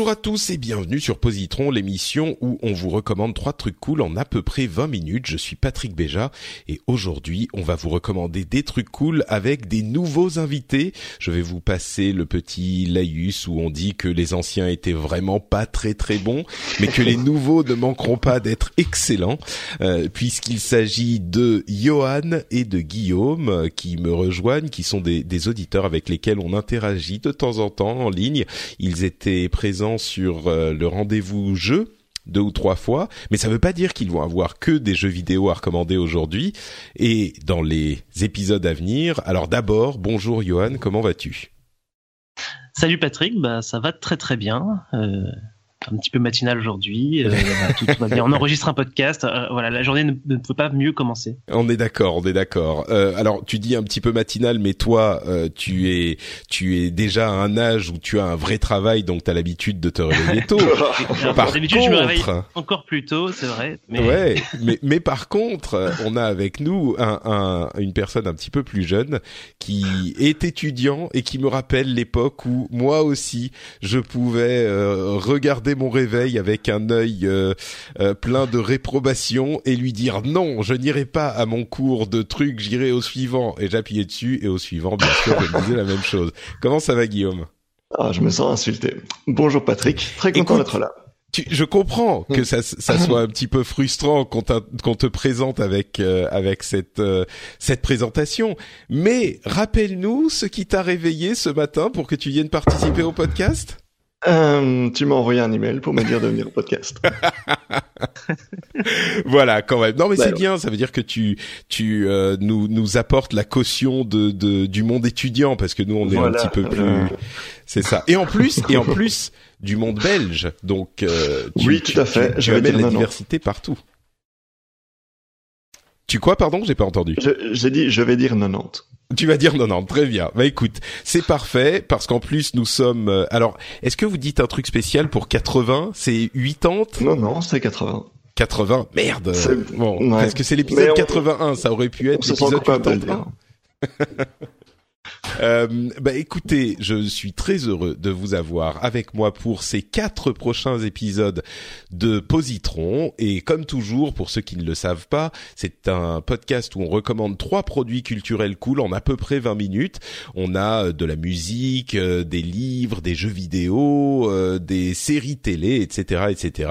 Bonjour à tous et bienvenue sur Positron, l'émission où on vous recommande trois trucs cool en à peu près 20 minutes. Je suis Patrick Béja et aujourd'hui on va vous recommander des trucs cool avec des nouveaux invités. Je vais vous passer le petit laïus où on dit que les anciens étaient vraiment pas très très bons, mais que les nouveaux ne manqueront pas d'être excellents, euh, puisqu'il s'agit de Johan et de Guillaume euh, qui me rejoignent, qui sont des, des auditeurs avec lesquels on interagit de temps en temps en ligne. Ils étaient présents sur euh, le rendez-vous jeu deux ou trois fois, mais ça ne veut pas dire qu'ils vont avoir que des jeux vidéo à recommander aujourd'hui et dans les épisodes à venir. Alors d'abord, bonjour Johan, comment vas-tu? Salut Patrick, bah ça va très très bien. Euh, un petit peu matinal aujourd'hui. Euh, tout, tout va bien. On enregistre un podcast. Euh, voilà, la journée ne, ne, peut pas mieux commencer. On est d'accord, on est d'accord. Euh, alors, tu dis un petit peu matinal, mais toi, euh, tu es, tu es déjà à un âge où tu as un vrai travail, donc tu as l'habitude de te réveiller tôt. par contre, je me réveille encore plus tôt, c'est vrai. Mais... Ouais, mais, mais par contre, on a avec nous un, un, une personne un petit peu plus jeune qui est étudiant et qui me rappelle l'époque où moi aussi je pouvais regarder mon réveil avec un œil euh, euh, plein de réprobation et lui dire non, je n'irai pas à mon cours de trucs, j'irai au suivant. Et j'appuyais dessus et au suivant, bien sûr, je disais la même chose. Comment ça va, Guillaume? Ah, je me sens insulté. Bonjour Patrick, très content d'être là. Tu, je comprends que ça, ça soit un petit peu frustrant qu'on, te présente avec euh, avec cette euh, cette présentation, mais rappelle-nous ce qui t'a réveillé ce matin pour que tu viennes participer au podcast? Euh, tu m'as envoyé un email pour me dire de venir au podcast. voilà, quand même. Non, mais bah, c'est bien. Ça veut dire que tu tu euh, nous nous apportes la caution de, de du monde étudiant parce que nous on est voilà. un petit peu plus. C'est ça. Et en plus et en plus du monde belge. Donc euh, tu, oui, tout à fait. Tu, tu amènes la diversité partout. Tu quoi, pardon J'ai pas entendu. J'ai dit, je vais dire 90. Tu vas dire 90, très bien. Bah écoute, c'est parfait parce qu'en plus nous sommes. Euh, alors, est-ce que vous dites un truc spécial pour 80 C'est 80 Non, non, c'est 80. 80 Merde. Bon, ouais. parce que c'est l'épisode on... 81, ça aurait pu être l'épisode 81. Euh, bah écoutez, je suis très heureux de vous avoir avec moi pour ces quatre prochains épisodes de Positron. Et comme toujours, pour ceux qui ne le savent pas, c'est un podcast où on recommande trois produits culturels cool en à peu près 20 minutes. On a de la musique, euh, des livres, des jeux vidéo, euh, des séries télé, etc., etc.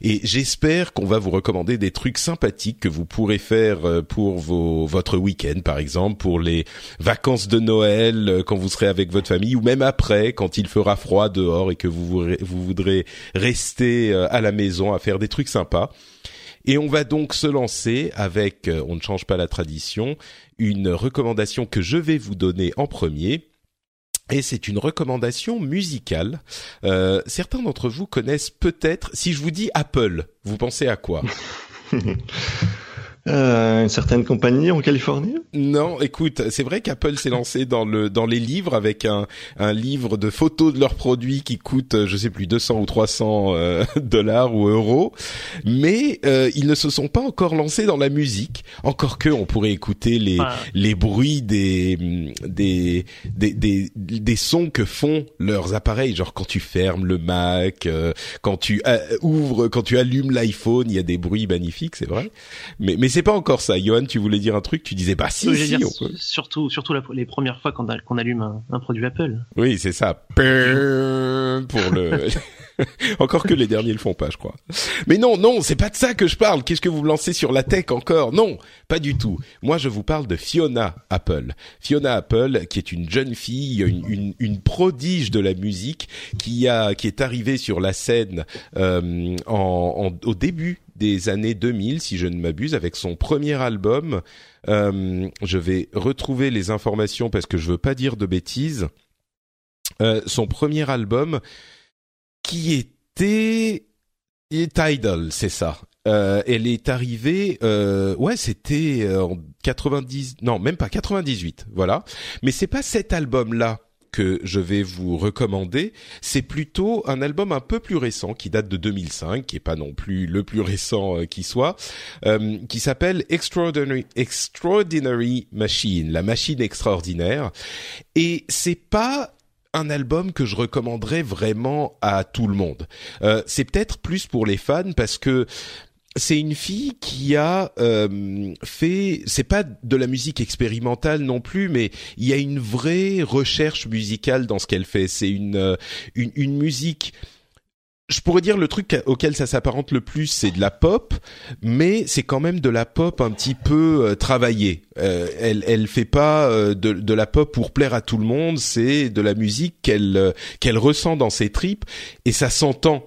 Et j'espère qu'on va vous recommander des trucs sympathiques que vous pourrez faire pour vos votre week-end, par exemple, pour les vacances de Noël quand vous serez avec votre famille ou même après quand il fera froid dehors et que vous, vous voudrez rester à la maison à faire des trucs sympas. Et on va donc se lancer avec, on ne change pas la tradition, une recommandation que je vais vous donner en premier. Et c'est une recommandation musicale. Euh, certains d'entre vous connaissent peut-être, si je vous dis Apple, vous pensez à quoi? Euh, une certaine compagnie en Californie? Non, écoute, c'est vrai qu'Apple s'est lancé dans le dans les livres avec un un livre de photos de leurs produits qui coûte je sais plus 200 ou 300 euh, dollars ou euros, mais euh, ils ne se sont pas encore lancés dans la musique. Encore que on pourrait écouter les Ah. les bruits des des, des des des sons que font leurs appareils, genre quand tu fermes le Mac, euh, quand tu euh, ouvres, quand tu allumes l'iPhone, il y a des bruits magnifiques, c'est vrai. Mais mais c'est pas encore ça. Johan, tu voulais dire un truc, tu disais bah si, si on peut. Surtout, surtout les premières fois qu'on qu'on allume un, un, produit Apple. Oui, c'est ça. Pour le. encore que les derniers le font pas, je crois. Mais non, non, c'est pas de ça que je parle. Qu'est-ce que vous me lancez sur la tech encore? Non, pas du tout. Moi, je vous parle de Fiona Apple. Fiona Apple, qui est une jeune fille, une, prodige de la musique, qui a, qui est arrivée sur la scène euh, au début des années 2000, si je ne m'abuse, avec son premier album. Euh, je vais retrouver les informations parce que je veux pas dire de bêtises. Euh, son premier album qui était Tidal, c'est ça. Euh, elle est arrivée, euh, ouais, c'était euh, en 90, non, même pas 98, voilà. Mais c'est pas cet album-là que je vais vous recommander, c'est plutôt un album un peu plus récent qui date de 2005, qui est pas non plus le plus récent qui soit, qui s'appelle Extraordinary, Extraordinary Machine, la machine extraordinaire. Et c'est pas un album que je recommanderais vraiment à tout le monde. Euh, c'est peut-être plus pour les fans parce que c'est une fille qui a euh, fait, c'est pas de la musique expérimentale non plus, mais il y a une vraie recherche musicale dans ce qu'elle fait. C'est une, euh, une, une musique je pourrais dire le truc auquel ça s'apparente le plus, c'est de la pop, mais c'est quand même de la pop un petit peu euh, travaillée. Euh, elle, elle fait pas euh, de, de, la pop pour plaire à tout le monde. C'est de la musique qu'elle euh, qu'elle ressent dans ses tripes et ça s'entend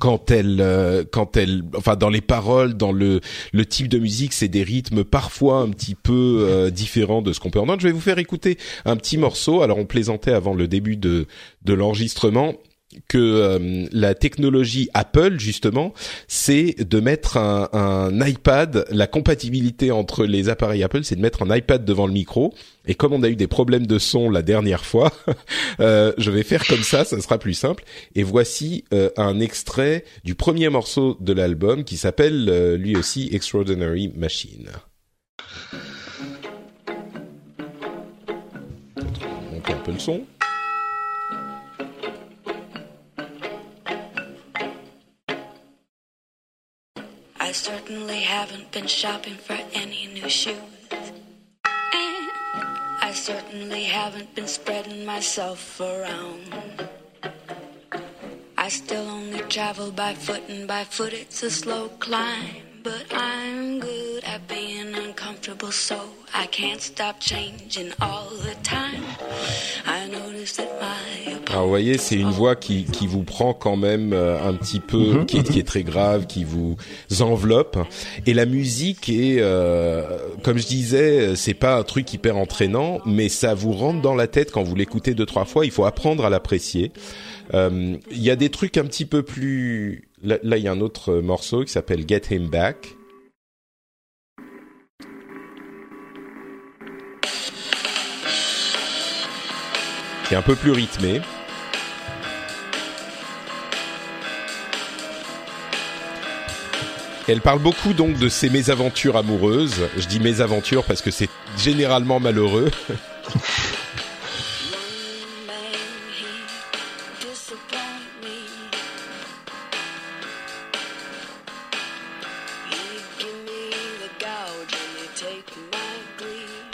quand elle quand elle enfin dans les paroles dans le le type de musique c'est des rythmes parfois un petit peu différents de ce qu'on peut entendre. Je vais vous faire écouter un petit morceau. Alors on plaisantait avant le début de de l'enregistrement que euh, la technologie Apple justement, c'est de mettre un, un, iPad, la compatibilité entre les appareils Apple, c'est de mettre un iPad devant le micro. Et comme on a eu des problèmes de son la dernière fois, euh, je vais faire comme ça, ça sera plus simple. Et voici euh, un extrait du premier morceau de l'album qui s'appelle lui aussi Extraordinary Machine. On un peu le son. I certainly haven't been shopping for any new shoes. And I certainly haven't been spreading myself around. I still only travel by foot, and by foot it's a slow climb. But I'm good at being uncomfortable, so I can't stop changing all the time. I notice that my Alors vous voyez, c'est une voix qui, qui vous prend quand même euh, un petit peu, mm -hmm. qui, est, qui, est, très grave, qui vous enveloppe. Et la musique est, euh, comme je disais, c'est pas un truc hyper entraînant, mais ça vous rentre dans la tête quand vous l'écoutez deux trois fois. Il faut apprendre à l'apprécier. Euh, il y a des trucs un petit peu plus. Là, il y a un autre morceau qui s'appelle Get Him Back. Qui est un peu plus rythmé. Elle parle beaucoup donc de ses mésaventures amoureuses. Je dis mésaventures parce que c'est généralement malheureux.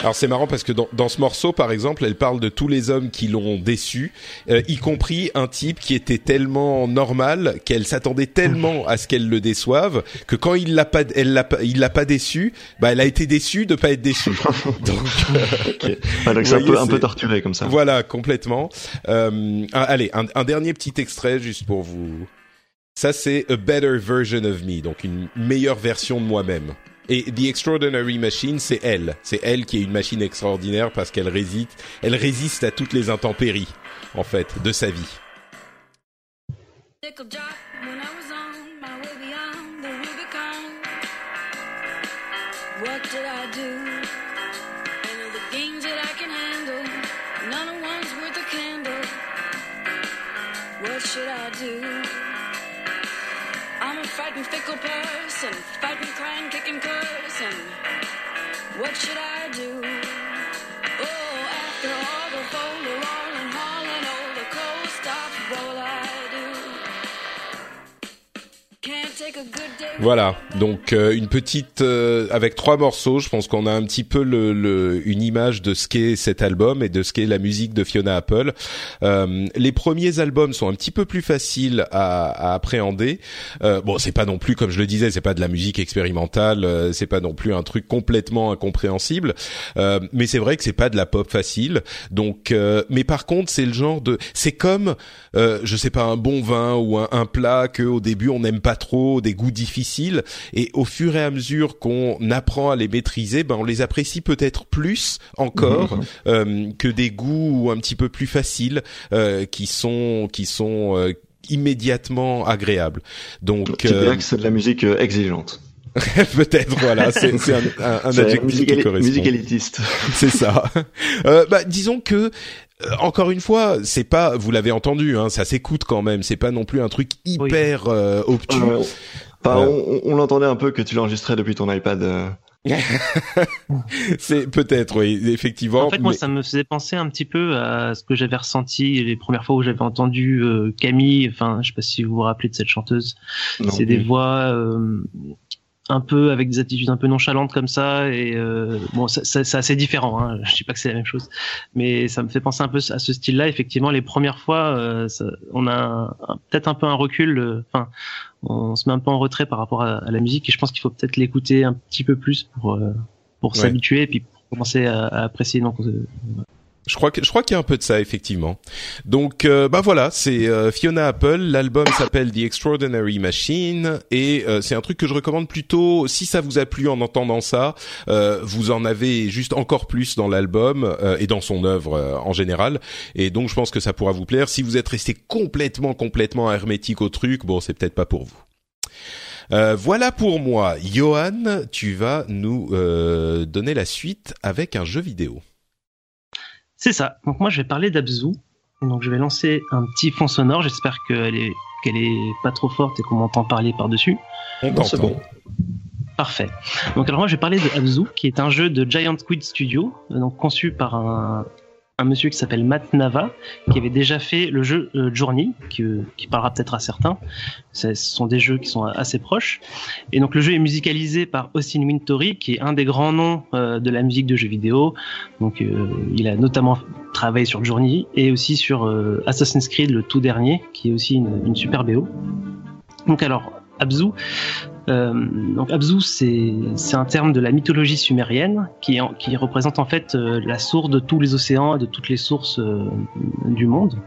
Alors c'est marrant parce que dans, dans, ce morceau, par exemple, elle parle de tous les hommes qui l'ont déçu, euh, y compris un type qui était tellement normal qu'elle s'attendait tellement à ce qu'elle le déçoive que quand il l'a pas, elle l'a pas, il l'a pas déçu, bah elle a été déçue de pas être déçue. donc, okay. donc c'est un peu un peu torturé comme ça. Voilà, complètement. Euh, allez, un, un dernier petit extrait juste pour vous. Ça c'est a better version of me, donc une meilleure version de moi-même. Et The Extraordinary Machine, c'est elle. C'est elle qui est une machine extraordinaire parce qu'elle résiste, elle résiste à toutes les intempéries, en fait, de sa vie. What should I do? I'm frightened, fickle person, fighting, crying, kicking, cursing. What should I do? Oh, Voilà, donc euh, une petite euh, avec trois morceaux, je pense qu'on a un petit peu le, le, une image de ce qu'est cet album et de ce qu'est la musique de Fiona Apple. Euh, les premiers albums sont un petit peu plus faciles à, à appréhender. Euh, bon, c'est pas non plus comme je le disais, c'est pas de la musique expérimentale, c'est pas non plus un truc complètement incompréhensible, mais c'est vrai que c'est pas de la pop facile. Donc, mais par contre, c'est le genre de, c'est comme, je sais pas, un bon vin ou un, un plat que au début on n'aime pas trop, des goûts difficiles et au fur et à mesure qu'on apprend à les maîtriser, ben on les apprécie peut-être plus encore mhm. euh, que des goûts un petit peu plus faciles euh, qui sont qui sont euh, immédiatement agréables. Donc tu dirais que c'est de la musique exigeante. Peut-être, voilà, c'est un, un, un adjectif qui correspond. Musique élitiste. C'est ça. Euh, bah, disons que encore une fois, c'est pas, vous l'avez entendu, hein, ça s'écoute quand même. C'est pas non plus un truc hyper obtus on, l'entendait un peu que tu l'enregistrais depuis ton iPad. Euh. c'est peut-être, oui, effectivement. En fait, moi, ça me faisait penser un petit peu à ce que j'avais ressenti les premières fois où j'avais entendu euh, Camille. Enfin, je sais pas si vous vous rappelez de cette chanteuse. C'est des voix euh, un peu avec des attitudes un peu nonchalantes comme ça et euh, bon c'est assez différent hein. je dis pas que c'est la même chose. Mais ça me fait penser un peu à ce style là effectivement les premières fois euh, on a peut-être un peu un recul euh, enfin on se met un peu en retrait par rapport à, la musique et je pense qu'il faut peut-être l'écouter un petit peu plus pour pour s'habituer et puis commencer à, à apprécier donc je crois que je crois qu'il y a un peu de ça effectivement. Donc euh, bah voilà, c'est euh, Fiona Apple. L'album s'appelle The Extraordinary Machine et euh, c'est un truc que je recommande plutôt. Si ça vous a plu en entendant ça, vous en avez juste encore plus dans l'album et dans son œuvre en général. Et donc je pense que ça pourra vous plaire. Si vous êtes resté complètement complètement hermétique au truc, bon c'est peut-être pas pour vous. voilà pour moi. Johan, tu vas nous donner la suite avec un jeu vidéo. C'est ça. Donc moi je vais parler d'Abzu. Donc je vais lancer un petit fond sonore. J'espère qu'elle est qu'elle est pas trop forte et qu'on m'entend parler par dessus. C'est bon. Parfait. Donc alors moi je vais parler de Abzu, qui est un jeu de Giant Squid Studio, donc conçu par un, un monsieur qui s'appelle Matt Nava, qui avait déjà fait le jeu euh, Journey, qui, euh, parlera peut-être à certains. Ce sont des jeux qui sont assez proches. Et donc le jeu est musicalisé par Austin Wintory, qui est un des grands noms euh, de la musique de jeux vidéo. Donc il a notamment travaillé sur Journey et aussi sur Assassin's Creed, le tout dernier, qui est aussi une, une super BO. Donc alors, Abzu, euh, donc Abzu, c'est un terme de la mythologie sumérienne qui, qui représente en fait euh, la source de tous les océans et de toutes les sources euh, du monde.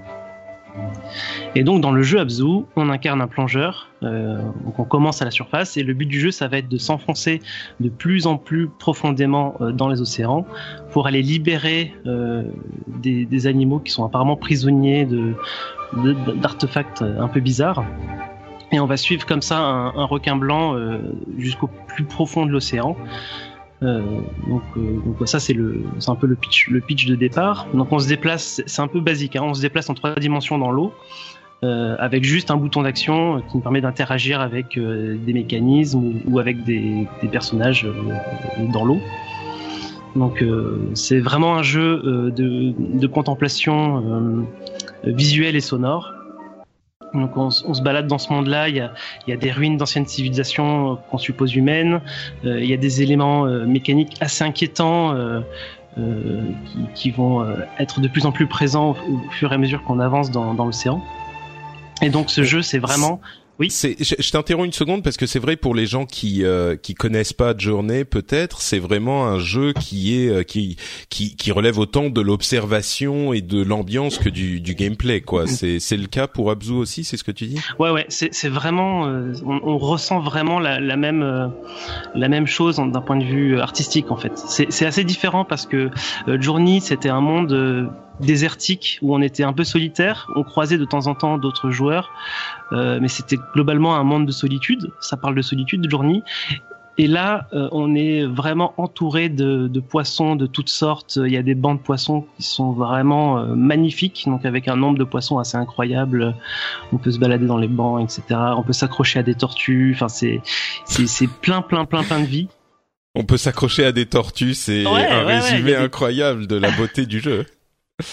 Et donc dans le jeu Abzu, on incarne un plongeur, donc on commence à la surface et le but du jeu ça va être de s'enfoncer de plus en plus profondément dans les océans pour aller libérer des, des, animaux qui sont apparemment prisonniers d'artefacts de, un peu bizarres. Et on va suivre comme ça un, requin blanc euh, jusqu'au plus profond de l'océan. Euh, donc, euh, ça c'est un peu le pitch le pitch de départ. Donc on se déplace, c'est un peu basique, hein, on se déplace en trois dimensions dans l'eau. Avec juste un bouton d'action qui nous permet d'interagir avec des mécanismes ou, avec des, personnages dans l'eau. Donc c'est vraiment un jeu de contemplation visuelle et sonore donc on, se balade dans ce monde-là, il y a, y a, des ruines d'anciennes civilisations euh, qu'on suppose humaines, euh, il y a des éléments euh, mécaniques assez inquiétants qui, qui, vont être de plus en plus présents au, fur et à mesure qu'on avance dans, dans l'océan. Et donc ce jeu, c'est vraiment oui. C'est, je, je t'interromps une seconde parce que c'est vrai pour les gens qui euh, qui connaissent pas Journey, peut-être, c'est vraiment un jeu qui est euh, qui qui qui relève autant de l'observation et de l'ambiance que du du gameplay, quoi. Mm. C'est c'est le cas pour Abzu aussi, c'est ce que tu dis? Ouais, ouais. C'est c'est vraiment, euh, on, on, ressent vraiment la, la même euh, la même chose d'un point de vue artistique en fait. C'est c'est assez différent parce que Journey, c'était un monde désertique où on était un peu solitaire. On croisait de temps en temps d'autres joueurs, euh, mais c'était globalement un monde de solitude. Ça parle de solitude de Journey. Et là, euh, on est vraiment entouré de, de, poissons de toutes sortes. Il y a des bancs de poissons qui sont vraiment euh, magnifiques, donc avec un nombre de poissons assez incroyable. On peut se balader dans les bancs, etc. On peut s'accrocher à des tortues. Enfin, c'est c'est plein, plein, plein, plein de vie. On peut s'accrocher à des tortues, c'est un résumé incroyable de la beauté du jeu.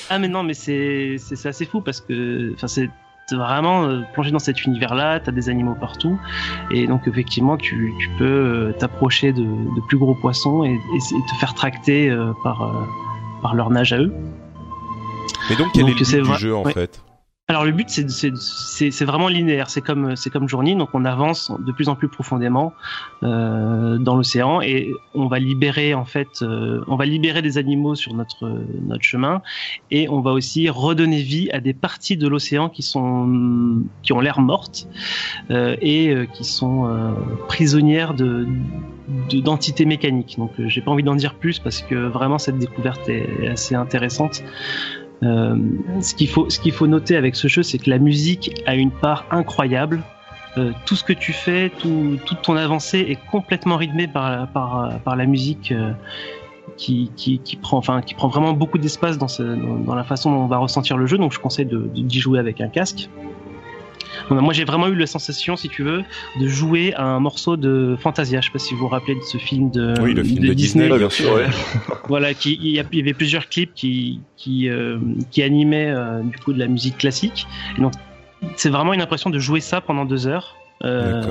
Ah mais non mais c'est c'est assez fou parce que enfin c'est vraiment euh, plongé dans cet univers-là, t'as des animaux partout, et donc effectivement tu, tu peux euh, t'approcher de, de, plus gros poissons et, et, te faire tracter euh, par, par leur nage à eux. Mais donc quel donc, est le but du jeu en ouais. fait? Alors le but c'est vraiment linéaire, c'est comme comme Journey, donc on avance de plus en plus profondément euh, dans l'océan et on va libérer en fait, euh, on va libérer des animaux sur notre notre chemin et on va aussi redonner vie à des parties de l'océan qui sont qui ont l'air mortes euh, et euh, qui sont euh, prisonnières de d'entités mécaniques. Donc j'ai pas envie d'en dire plus parce que vraiment cette découverte est assez intéressante. Euh, ce qu'il faut, noter avec ce jeu, c'est que la musique a une part incroyable. Euh, tout ce que tu fais, tout, toute ton avancée est complètement rythmée par, la musique euh, qui, qui, prend, vraiment beaucoup d'espace dans, ce, dans, dans, la façon dont on va ressentir le jeu. Donc, je conseille d'y jouer avec un casque. Moi, j'ai vraiment eu la sensation, si tu veux, de jouer à un morceau de Fantasia. Je sais pas si vous vous rappelez de ce film de, oui, le film de, de Disney. Disney. bien sûr, ouais. voilà, qui, il y avait plusieurs clips qui, qui, euh, qui animaient euh, du coup de la musique classique. Et donc, c'est vraiment une impression de jouer ça pendant deux heures. Euh,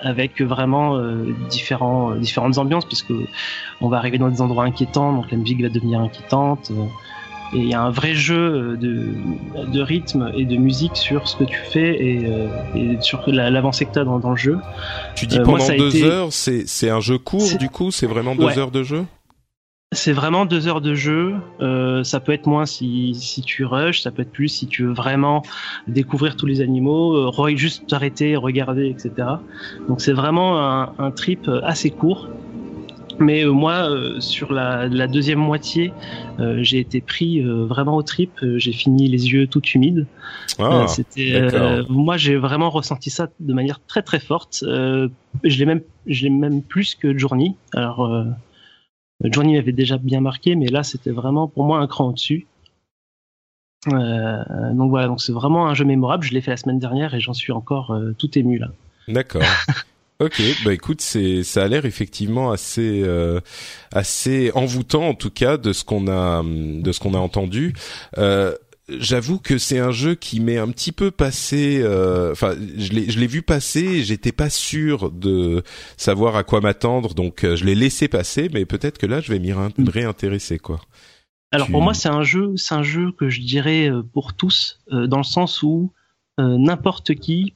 avec vraiment euh, différents, différentes ambiances puisque on va arriver dans des endroits inquiétants donc la musique va devenir inquiétante et il y a un vrai jeu de, de, rythme et de musique sur ce que tu fais et, euh, et sur l'avancée que tu as dans, dans, le jeu. Tu dis euh, pendant moi, deux été... heures, c'est un jeu court du coup C'est vraiment deux ouais. heures de jeu? C'est vraiment deux heures de jeu. Euh, ça peut être moins si, si tu rush, ça peut être plus si tu veux vraiment découvrir tous les animaux, euh, juste t'arrêter, regarder, etc. Donc c'est vraiment un, un, trip assez court mais euh, moi, euh, sur la, la, deuxième moitié, euh, j'ai été pris vraiment au trip. Euh, j'ai fini les yeux tout humides. Ah, moi, j'ai vraiment ressenti ça de manière très très forte. je l'ai même, je l'ai même plus que Journey. Alors, Journey m'avait déjà bien marqué, mais là, c'était vraiment pour moi un cran au-dessus. donc voilà, donc c'est vraiment un jeu mémorable. Je l'ai fait la semaine dernière et j'en suis encore tout ému là. D'accord. Ok, bah écoute, c'est ça a l'air effectivement assez euh, assez envoûtant en tout cas de ce qu'on a de ce qu'on a entendu. Euh, J'avoue que c'est un jeu qui m'est un petit peu passé. Euh, enfin, je l'ai je l'ai vu passer. J'étais pas sûr de savoir à quoi m'attendre, donc euh, je l'ai laissé passer. Mais peut-être que là, je vais m'y réintéresser quoi. Alors tu... pour moi, c'est un jeu, c'est un jeu que je dirais euh, pour tous, dans le sens où n'importe qui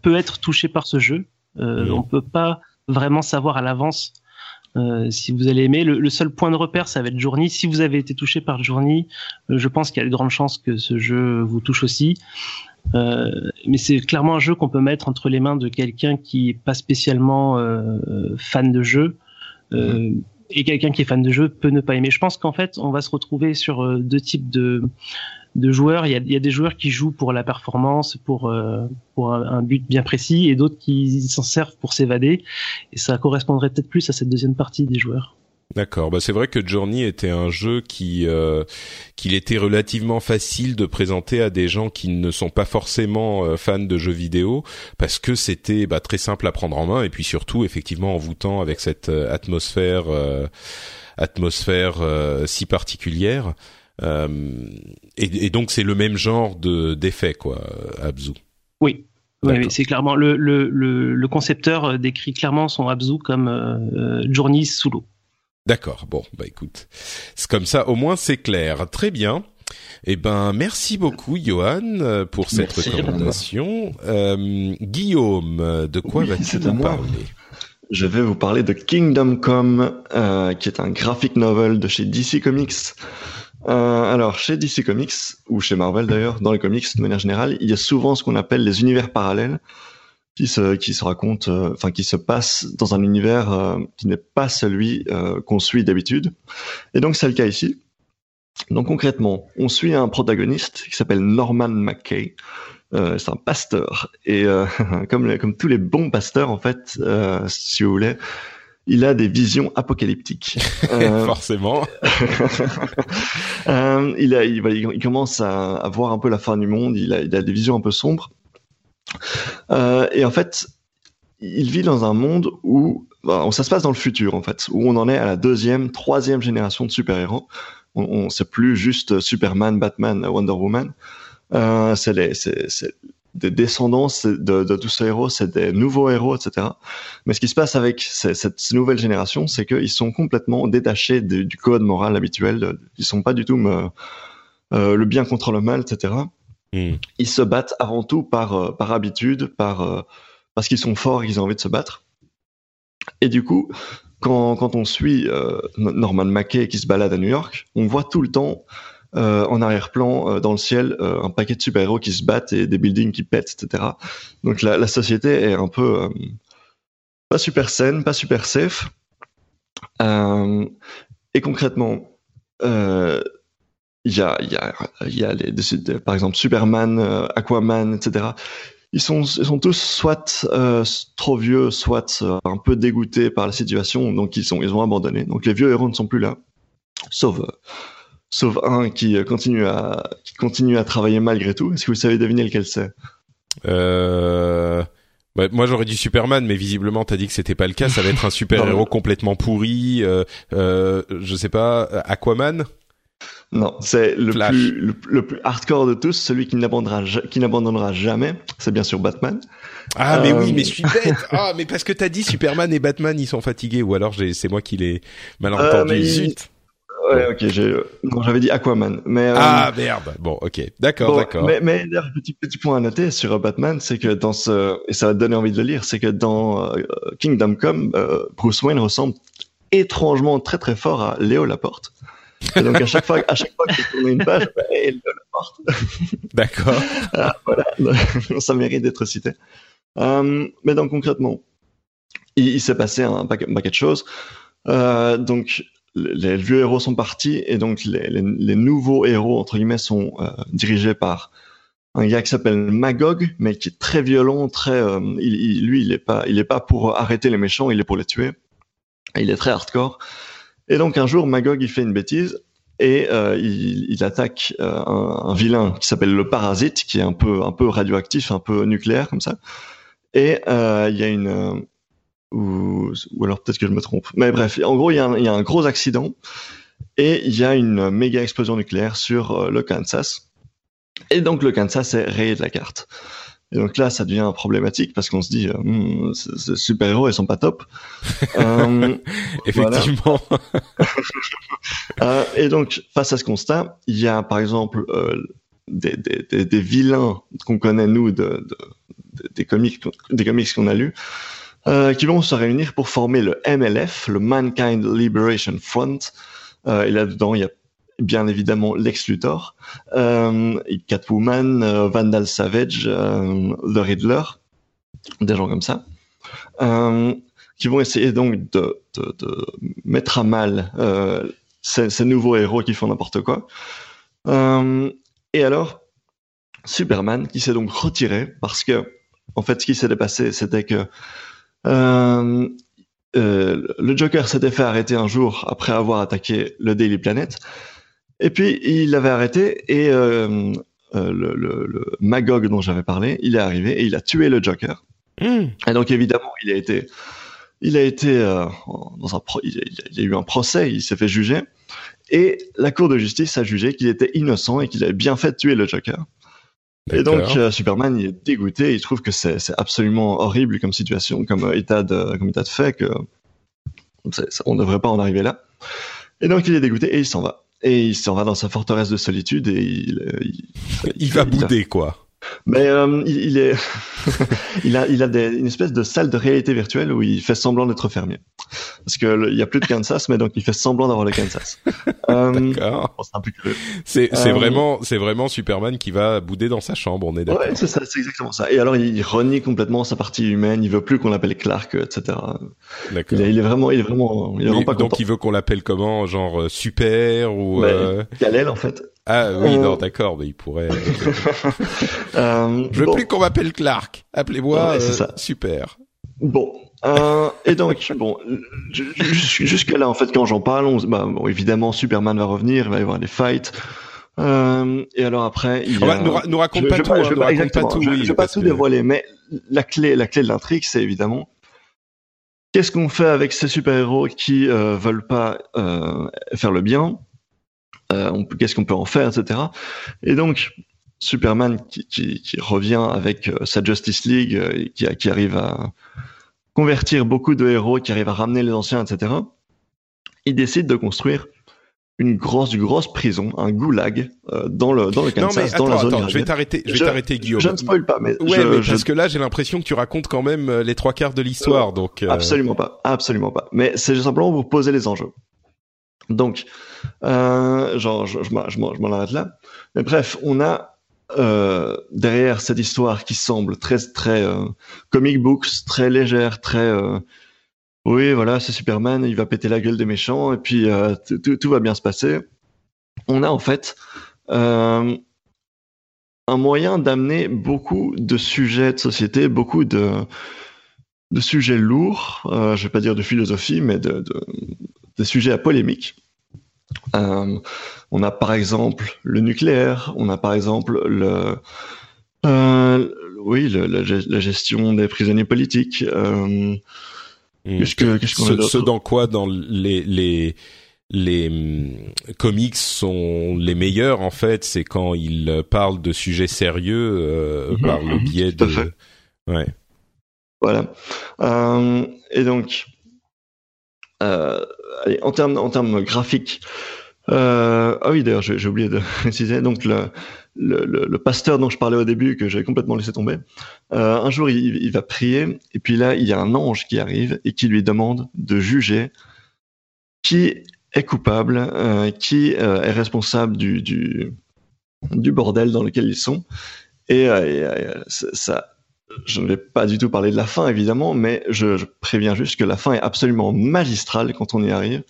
peut être touché par ce jeu. Euh, On peut pas vraiment savoir à l'avance euh, si vous allez aimer. Le, le, seul point de repère, ça va être Journey. Si vous avez été touché par Journey, euh, je pense qu'il y a de grandes chances que ce jeu vous touche aussi. Euh, mais c'est clairement un jeu qu'on peut mettre entre les mains de quelqu'un qui est pas spécialement euh, fan de jeu. Mmh. Et quelqu'un qui est fan de jeu peut ne pas aimer. Je pense qu'en fait, on va se retrouver sur deux types de, joueurs. Il y, a, des joueurs qui jouent pour la performance, pour euh, pour un, un, but bien précis, et d'autres qui s'en servent pour s'évader. Et ça correspondrait peut-être plus à cette deuxième partie des joueurs. D'accord. Bah c'est vrai que Journey était un jeu qui euh, qu'il était relativement facile de présenter à des gens qui ne sont pas forcément euh, fans de jeux vidéo parce que c'était bah, très simple à prendre en main et puis surtout effectivement envoûtant avec cette euh, atmosphère atmosphère si particulière. Et, et, donc c'est le même genre de d'effet quoi, Abzu. Oui. C'est clairement le, le, le, le, concepteur décrit clairement son Abzu comme Journey sous l'eau. D'accord. Bon, bah écoute, c'est comme ça. Au moins c'est clair. Très bien. Eh ben, merci beaucoup, Johan, pour cette merci, recommandation. Euh, Guillaume, de quoi oui, vas-tu nous parler? Je vais vous parler de Kingdom Come, euh, qui est un graphic novel de chez DC Comics. Euh, alors, chez DC Comics, ou chez Marvel d'ailleurs, dans les comics de manière générale, il y a souvent ce qu'on appelle les univers parallèles qui se, qui se racontent, euh, enfin, qui se passent dans un univers euh, qui n'est pas celui euh, qu'on suit d'habitude. Et donc, c'est le cas ici. Donc, concrètement, on suit un protagoniste qui s'appelle Norman McKay. c'est un pasteur. Et comme, comme tous les bons pasteurs, en fait, si vous voulez, il a des visions apocalyptiques. Euh, Forcément. euh, il, a, il, il, commence à, à, voir un peu la fin du monde. Il a, il a des visions un peu sombres. Euh, et en fait, il vit dans un monde où bah, ça se passe dans le futur en fait, où on en est à la deuxième, troisième génération de super-héros. On, on c'est plus juste Superman, Batman, Wonder Woman. Euh, c'est des descendants de, de tous ces héros, c'est des nouveaux héros, etc. Mais ce qui se passe avec cette nouvelle génération, c'est qu'ils sont complètement détachés du, code moral habituel. Ils sont pas du tout euh, le bien contre le mal, etc. Hmm. Ils se battent avant tout par, euh, par habitude, par, euh, parce qu'ils sont forts et qu'ils ont envie de se battre. Et du coup, quand, quand on suit euh, Norman Mackay qui se balade à New York, on voit tout le temps en arrière-plan dans le ciel un paquet de super-héros qui se battent et des buildings qui pètent, etc. Donc la, société est un peu pas super saine, pas super safe. Et concrètement, il y a, il y a, il y a les, des- par exemple Superman, euh, Aquaman, etc. Ils sont, ils sont tous soit euh, trop vieux, soit euh, un peu dégoûtés par la situation, donc ils sont, ils ont abandonné. Donc les vieux héros ne sont plus là, sauf, sauf un qui continue à, qui continue à travailler malgré tout. Est-ce que vous savez deviner lequel c'est? Euh... ouais, moi j'aurais dit Superman, mais visiblement t'as dit que c'était pas le cas. Ça va être un super héros complètement pourri. Je sais pas, Aquaman? Non, c'est le plus, le, le plus hardcore de tous, celui qui n'abandonnera, ja- qui n'abandonnera jamais. C'est bien sûr Batman. Ah mais Euh, oui, mais je suis bête. Ah mais parce que t'as dit Superman et Batman ils sont fatigués ou alors c'est moi qui l'ai mal Euh, entendu. mais il- Zut. Ouais, ok, j'avais dit Aquaman, mais euh, Ah merde. Bon, ok, d'accord, Bon, d'accord. Mais, mais d'ailleurs, petit, petit point à noter sur euh, Batman, c'est que dans ce, et ça va te donner envie de le lire, c'est que dans euh, Kingdom Come, euh, Bruce Wayne ressemble étrangement très très fort à Léo Laporte. Et donc à chaque fois, à chaque fois que tu tournes une page, bah, hey, Léo Laporte, D'accord. voilà, ça mérite d'être cité. Euh, mais donc concrètement, il, il s'est passé un paquet, un paquet de choses. Euh, donc les, vieux héros sont partis et donc les, les, les nouveaux héros entre guillemets sont euh, dirigés par un gars qui s'appelle Magog, mais qui est très violent, très il, il- lui il est pas il est pas pour arrêter les méchants, il est pour les tuer. Et il est très hardcore. Et donc un jour Magog il fait une bêtise et euh, il, il attaque euh, un, un vilain qui s'appelle le Parasite, qui est un peu un peu radioactif, un peu nucléaire comme ça. Et euh, il y a une euh, ou, ou alors peut-être que je me trompe. Mais bref, en gros il y, a un, il y a un gros accident et il y a une méga explosion nucléaire sur euh, le Kansas. Et donc le Kansas est rayé de la carte. Et donc là, ça devient problématique parce qu'on se dit, euh, Hmm, ces super-héros, ils sont pas top. Euh, Effectivement. euh, et donc, face à ce constat, il y a par exemple euh, des, des, des, des vilains qu'on connaît nous de, de- de- des comics, des comics qu'on a lus, qui vont se réunir pour former le MLF, le Mankind Liberation Front. Et là-dedans, il y a bien évidemment Lex Luthor, euh, Catwoman, euh, Vandal Savage, euh, The Riddler, des gens comme ça, qui vont essayer donc de, mettre à mal ces, nouveaux héros qui font n'importe quoi. Et alors, Superman qui s'est donc retiré parce que, en fait, ce qui s'était passé, c'était que le Joker s'était fait arrêter un jour après avoir attaqué le Daily Planet. Et puis, il l'avait arrêté et euh, euh, le, le, le Magog dont j'avais parlé, il est arrivé et il a tué le Joker. Hmm. Et donc évidemment, il a été, il a été euh, dans un, pro- il, a, il a eu un procès, il s'est fait juger, et la Cour de justice a jugé qu'il était innocent et qu'il avait bien fait de tuer le Joker. Et donc euh, Superman, il est dégoûté, il trouve que c'est absolument horrible comme situation, comme état de, comme état de fait que on ne devrait pas en arriver là. Et donc il est dégoûté et il s'en va. Et il s'en va dans sa forteresse de solitude et il, euh, il, il va il a- bouder quoi. Mais euh, il, il est, il a, il a des- une espèce de salle de réalité virtuelle où il fait semblant d'être fermier. Parce que le- il y a plus de Kansas, mais donc il fait semblant d'avoir le Kansas. Euh, D'accord. c'est Euh, vraiment c'est vraiment Superman qui va bouder dans sa chambre. On est d'accord. Ouais, c'est ça, c'est exactement ça. Et alors il renie complètement sa partie humaine. Il veut plus qu'on l'appelle Clark, etc. D'accord. Il est, il est vraiment, il est vraiment, il est vraiment pas donc content. il veut qu'on l'appelle comment, genre euh, super ou euh, Kal-El, en fait. Ah oui Euh, non d'accord mais il pourrait. Euh, Je veux bon. plus qu'on m'appelle Clark. Appelez-moi Ouais, c'est euh, ça. super. Bon, euh, et donc bon, jusque là en fait quand j'en parle, on, bah, bon, évidemment Superman va revenir, il va y avoir des fights. Euh, et alors après, il y Ah a... bah, nous, ra- nous raconte je, pas je, tout. je nous pas, raconte pas tout. je, oui, je vais pas tout que- dévoiler, mais la clé, la clé de l'intrigue, c'est évidemment qu'est-ce qu'on fait avec ces super-héros qui euh, veulent pas faire le bien, euh, qu'est-ce qu'on peut en faire, etc. Et donc Superman qui, qui, qui, revient avec sa Justice League, qui, qui arrive à convertir beaucoup de héros, qui arrive à ramener les anciens, etc. Il décide de construire une grosse grosse prison, un goulag euh, dans le dans le Kansas, non, mais dans la zone. Attends, je vais t'arrêter, je vais t'arrêter Guillaume. Je ne spoil pas, mais ouais, je, mais je... parce que là j'ai l'impression que tu racontes quand même euh, les trois quarts de l'histoire, donc euh... absolument pas, absolument pas. Mais c'est simplement pour poser les enjeux. Donc, euh, genre, je, m'en arrête là. Mais bref, on a euh, derrière cette histoire qui semble très très euh, comic books, très légère, très oui, voilà, c'est Superman, il va péter la gueule des méchants et puis tout va bien se passer. On a en fait un moyen d'amener beaucoup de sujets de société, beaucoup de, sujets lourds, je vais pas dire de philosophie, mais de, de sujets à polémique. Euh, on a par exemple le nucléaire, on a par exemple le, euh, oui, le, la, la, gestion des prisonniers politiques. Euh, Qu'est-ce que qu'est-ce qu'on ce, ce dans quoi dans les les les hum, comics sont les meilleurs en fait, c'est quand ils parlent de sujets sérieux euh, -hmm. par le biais Tout de ouais. Voilà. Et donc euh, allez, en termes en termes graphiques euh, ah oui d'ailleurs j'ai oublié de préciser donc le pasteur dont je parlais au début, que j'avais complètement laissé tomber, euh, un jour il, va prier, et puis là il y a un ange qui arrive et qui lui demande de juger qui est coupable, euh, qui euh, est responsable du, du, bordel dans lequel ils sont. Et ça, je ne vais pas du tout parler de la fin évidemment, mais je, je préviens juste que la fin est absolument magistrale quand on y arrive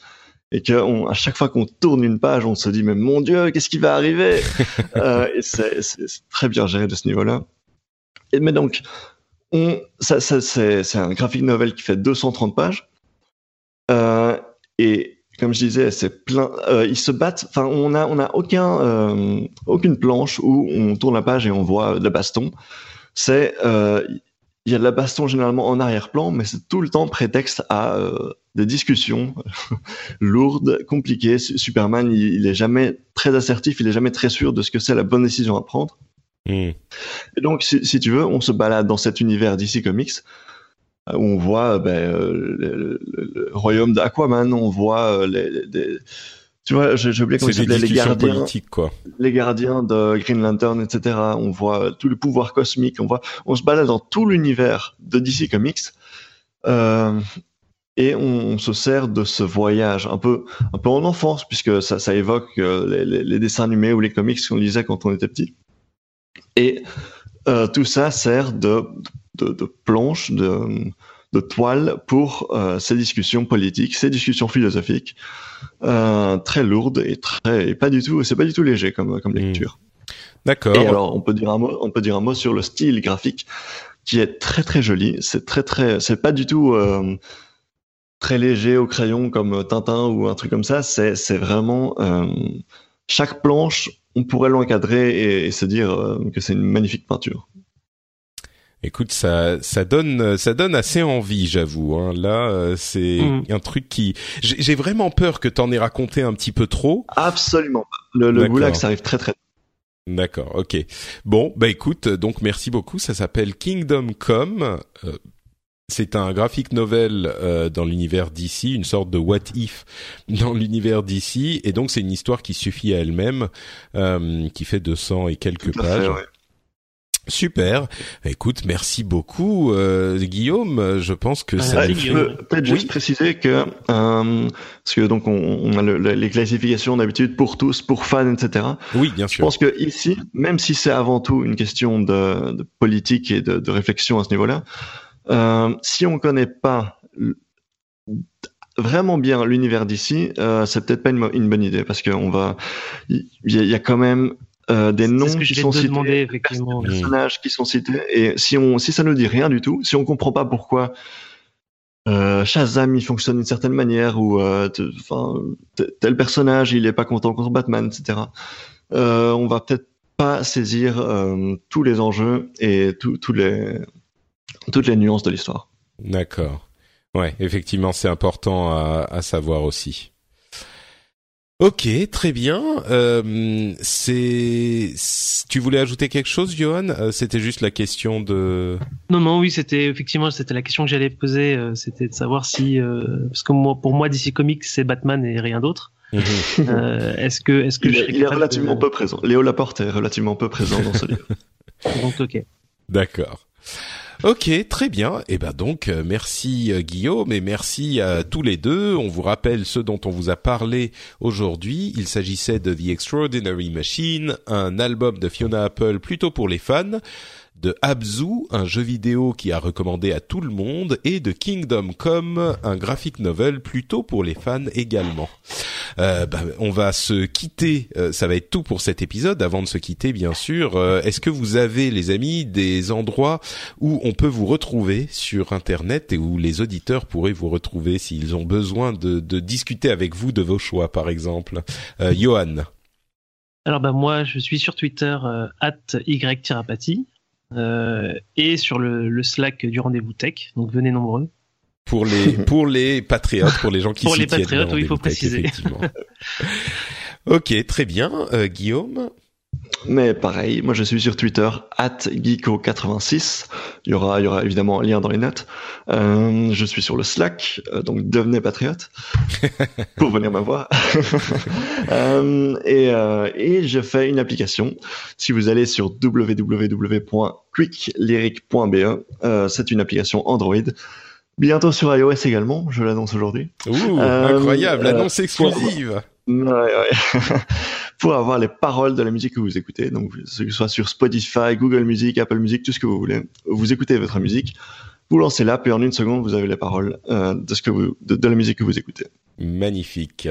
et que on, à chaque fois qu'on tourne une page, on se dit mais mon Dieu, qu'est-ce qui va arriver euh, c'est très bien géré de ce niveau-là. Mais donc, c'est un graphic novel qui fait 230 pages euh, et comme je disais, c'est plein. Euh, ils se battent. Enfin, on a on a aucun euh, aucune planche où on tourne la page et on voit de la baston. C'est euh, il y a de la baston généralement en arrière-plan, mais c'est tout le temps prétexte à euh, des discussions lourdes, compliquées. Superman, il, il, est jamais très assertif, il est jamais très sûr de ce que c'est la bonne décision à prendre. Mm. Et donc, si, si, tu veux, on se balade dans cet univers DC Comics où on voit ben, euh, le, le, le, royaume d'Aquaman, on voit les tu vois, j'ai oublié comment s'appelait les gardiens, quoi. les gardiens de Green Lantern, etc. On voit tout le pouvoir cosmique, on voit, on se balade dans tout l'univers de DC Comics euh, et on, on, se sert de ce voyage un peu, un peu en enfance puisque ça, ça évoque euh, les, les, les, dessins animés ou les comics qu'on lisait quand on était petit. Et euh, tout ça sert de, de, de planche, de de toile pour euh, ces discussions politiques, ces discussions philosophiques euh, très lourdes et très et pas du tout, c'est pas du tout léger comme comme lecture. Mmh. D'accord. Et alors on peut dire un mot, on peut dire un mot sur le style graphique qui est très très joli. C'est très très, c'est pas du tout euh, très léger au crayon comme Tintin ou un truc comme ça. C'est c'est vraiment chaque planche, on pourrait l'encadrer et, et, se dire que c'est une magnifique peinture. Écoute, ça, ça donne, ça donne assez envie, j'avoue. Hein. Là, euh, c'est mmh. un truc qui, j'ai vraiment peur que t'en aies raconté un petit peu trop. Absolument. Le, le goulag, ça arrive très très. D'accord, ok. Bon, bah écoute, donc merci beaucoup. Ça s'appelle Kingdom Come. Euh, c'est un graphic novel euh, dans l'univers d'ici, une sorte de what if dans l'univers d'ici, et donc c'est une histoire qui suffit à elle-même, euh, qui fait 200 et quelques pages. Fait, ouais. Super. Écoute, merci beaucoup, euh, Guillaume. Je pense que ça. Ah, je peux peut-être juste préciser que euh, parce que donc on, on a le, les classifications d'habitude pour tous, pour fans, etc. Oui, bien sûr. Je pense que ici, même si c'est avant tout une question de, de politique et de, de, réflexion à ce niveau-là, euh, si on connaît pas vraiment bien l'univers d'ici, euh, c'est peut-être pas une, une, bonne idée parce qu'on va, il y, y, a quand même euh, des noms ce que qui sont cités, demander, effectivement. des personnages qui sont cités. Et si on, si ça nous dit rien du tout, si on comprend pas pourquoi euh, Shazam il fonctionne d'une certaine manière ou enfin euh, tel personnage il est pas content contre Batman, etc. Euh, on va peut-être pas saisir tous les enjeux et tous les toutes les nuances de l'histoire. D'accord. Ouais, effectivement, c'est important à, à savoir aussi. Ok, très bien. Euh, c'est, tu voulais ajouter quelque chose, Johan? Euh, C'était juste la question de. Non, non, oui, c'était effectivement c'était la question que j'allais poser. Euh, c'était de savoir si, euh, parce que moi, pour moi, DC Comics, c'est Batman et rien d'autre. Mhm. Euh, est-ce que, est-ce que Il, je est- il est relativement de- peu présent. Léo Laporte est relativement peu présent dans ce livre. Donc, ok. D'accord. Ok, très bien. Et ben donc, euh, merci euh, Guillaume et merci à tous les deux. On vous rappelle ce dont on vous a parlé aujourd'hui. Il s'agissait de The Extraordinary Machine, un album de Fiona Apple plutôt pour les fans, de Abzu, un jeu vidéo qui a recommandé à tout le monde, et de Kingdom Come, un graphic novel plutôt pour les fans également. Euh, bah, on va se quitter. euh, ça va être tout pour cet épisode. Avant de se quitter, bien sûr, euh, est-ce que vous avez, les amis, des endroits où on peut vous retrouver sur Internet et où les auditeurs pourraient vous retrouver s'ils ont besoin de, de discuter avec vous de vos choix, par exemple? Euh, Johan. Alors bah moi je suis sur Twitter euh, @y-apathy euh, et sur le, le Slack du rendez-vous tech. Donc venez nombreux. Pour les pour les patriotes, pour les gens qui Pour s'y les tiennent, patriotes, oui, il faut préciser. ok, très bien. Euh, Guillaume? Mais pareil, moi je suis sur Twitter, geeko86. Il y aura, il y aura évidemment un lien dans les notes. Euh, je suis sur le Slack, euh, donc devenez patriote pour venir me voir. Euh, et, et je fais une application. Si vous allez sur www.quicklyric.be, c'est une application Android. Bientôt sur iOS également, je l'annonce aujourd'hui. Ouh, incroyable, euh, annonce exclusive. Ouais, ouais. pour avoir les paroles de la musique que vous écoutez, donc que ce soit sur Spotify, Google Music, Apple Music, tout ce que vous voulez. Vous écoutez votre musique, vous lancez l'app et en une seconde vous avez les paroles euh, de ce que vous, de, de la musique que vous écoutez. Magnifique.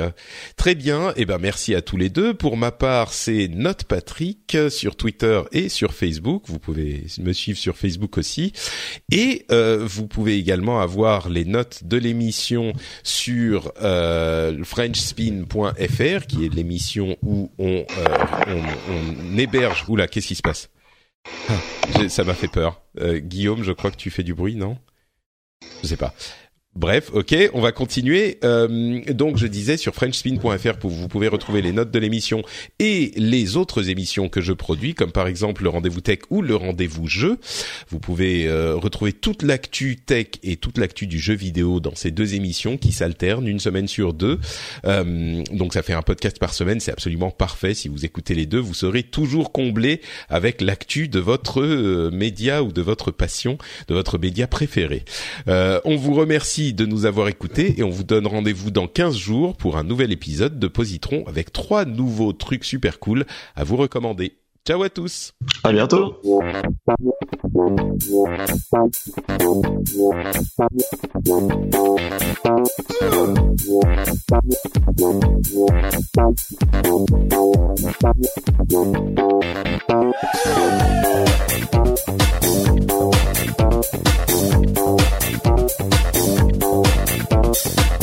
Très bien. Eh ben, merci à tous les deux. Pour ma part, c'est Note Patrick sur Twitter et sur Facebook. Vous pouvez me suivre sur Facebook aussi. Et euh, vous pouvez également avoir les notes de l'émission sur euh, FrenchSpin.fr, qui est l'émission où on, euh, on, on héberge. Oula, qu'est-ce qui se passe? Ah, Ça m'a fait peur. Euh, Guillaume, je crois que tu fais du bruit, non? Je sais pas. Bref, ok, on va continuer. Euh, donc, je disais sur FrenchSpin.fr, vous pouvez retrouver les notes de l'émission et les autres émissions que je produis, comme par exemple le rendez-vous tech ou le rendez-vous jeu. Vous pouvez euh, retrouver toute l'actu tech et toute l'actu du jeu vidéo dans ces deux émissions qui s'alternent une semaine sur deux. Euh, donc, ça fait un podcast par semaine, c'est absolument parfait. Si vous écoutez les deux, vous serez toujours comblé avec l'actu de votre euh, média ou de votre passion, de votre média préféré. Euh, on vous remercie de nous avoir écoutés et on vous donne rendez-vous dans 15 jours pour un nouvel épisode de Positron avec trois nouveaux trucs super cool à vous recommander. Ciao à tous À bientôt. Thank you.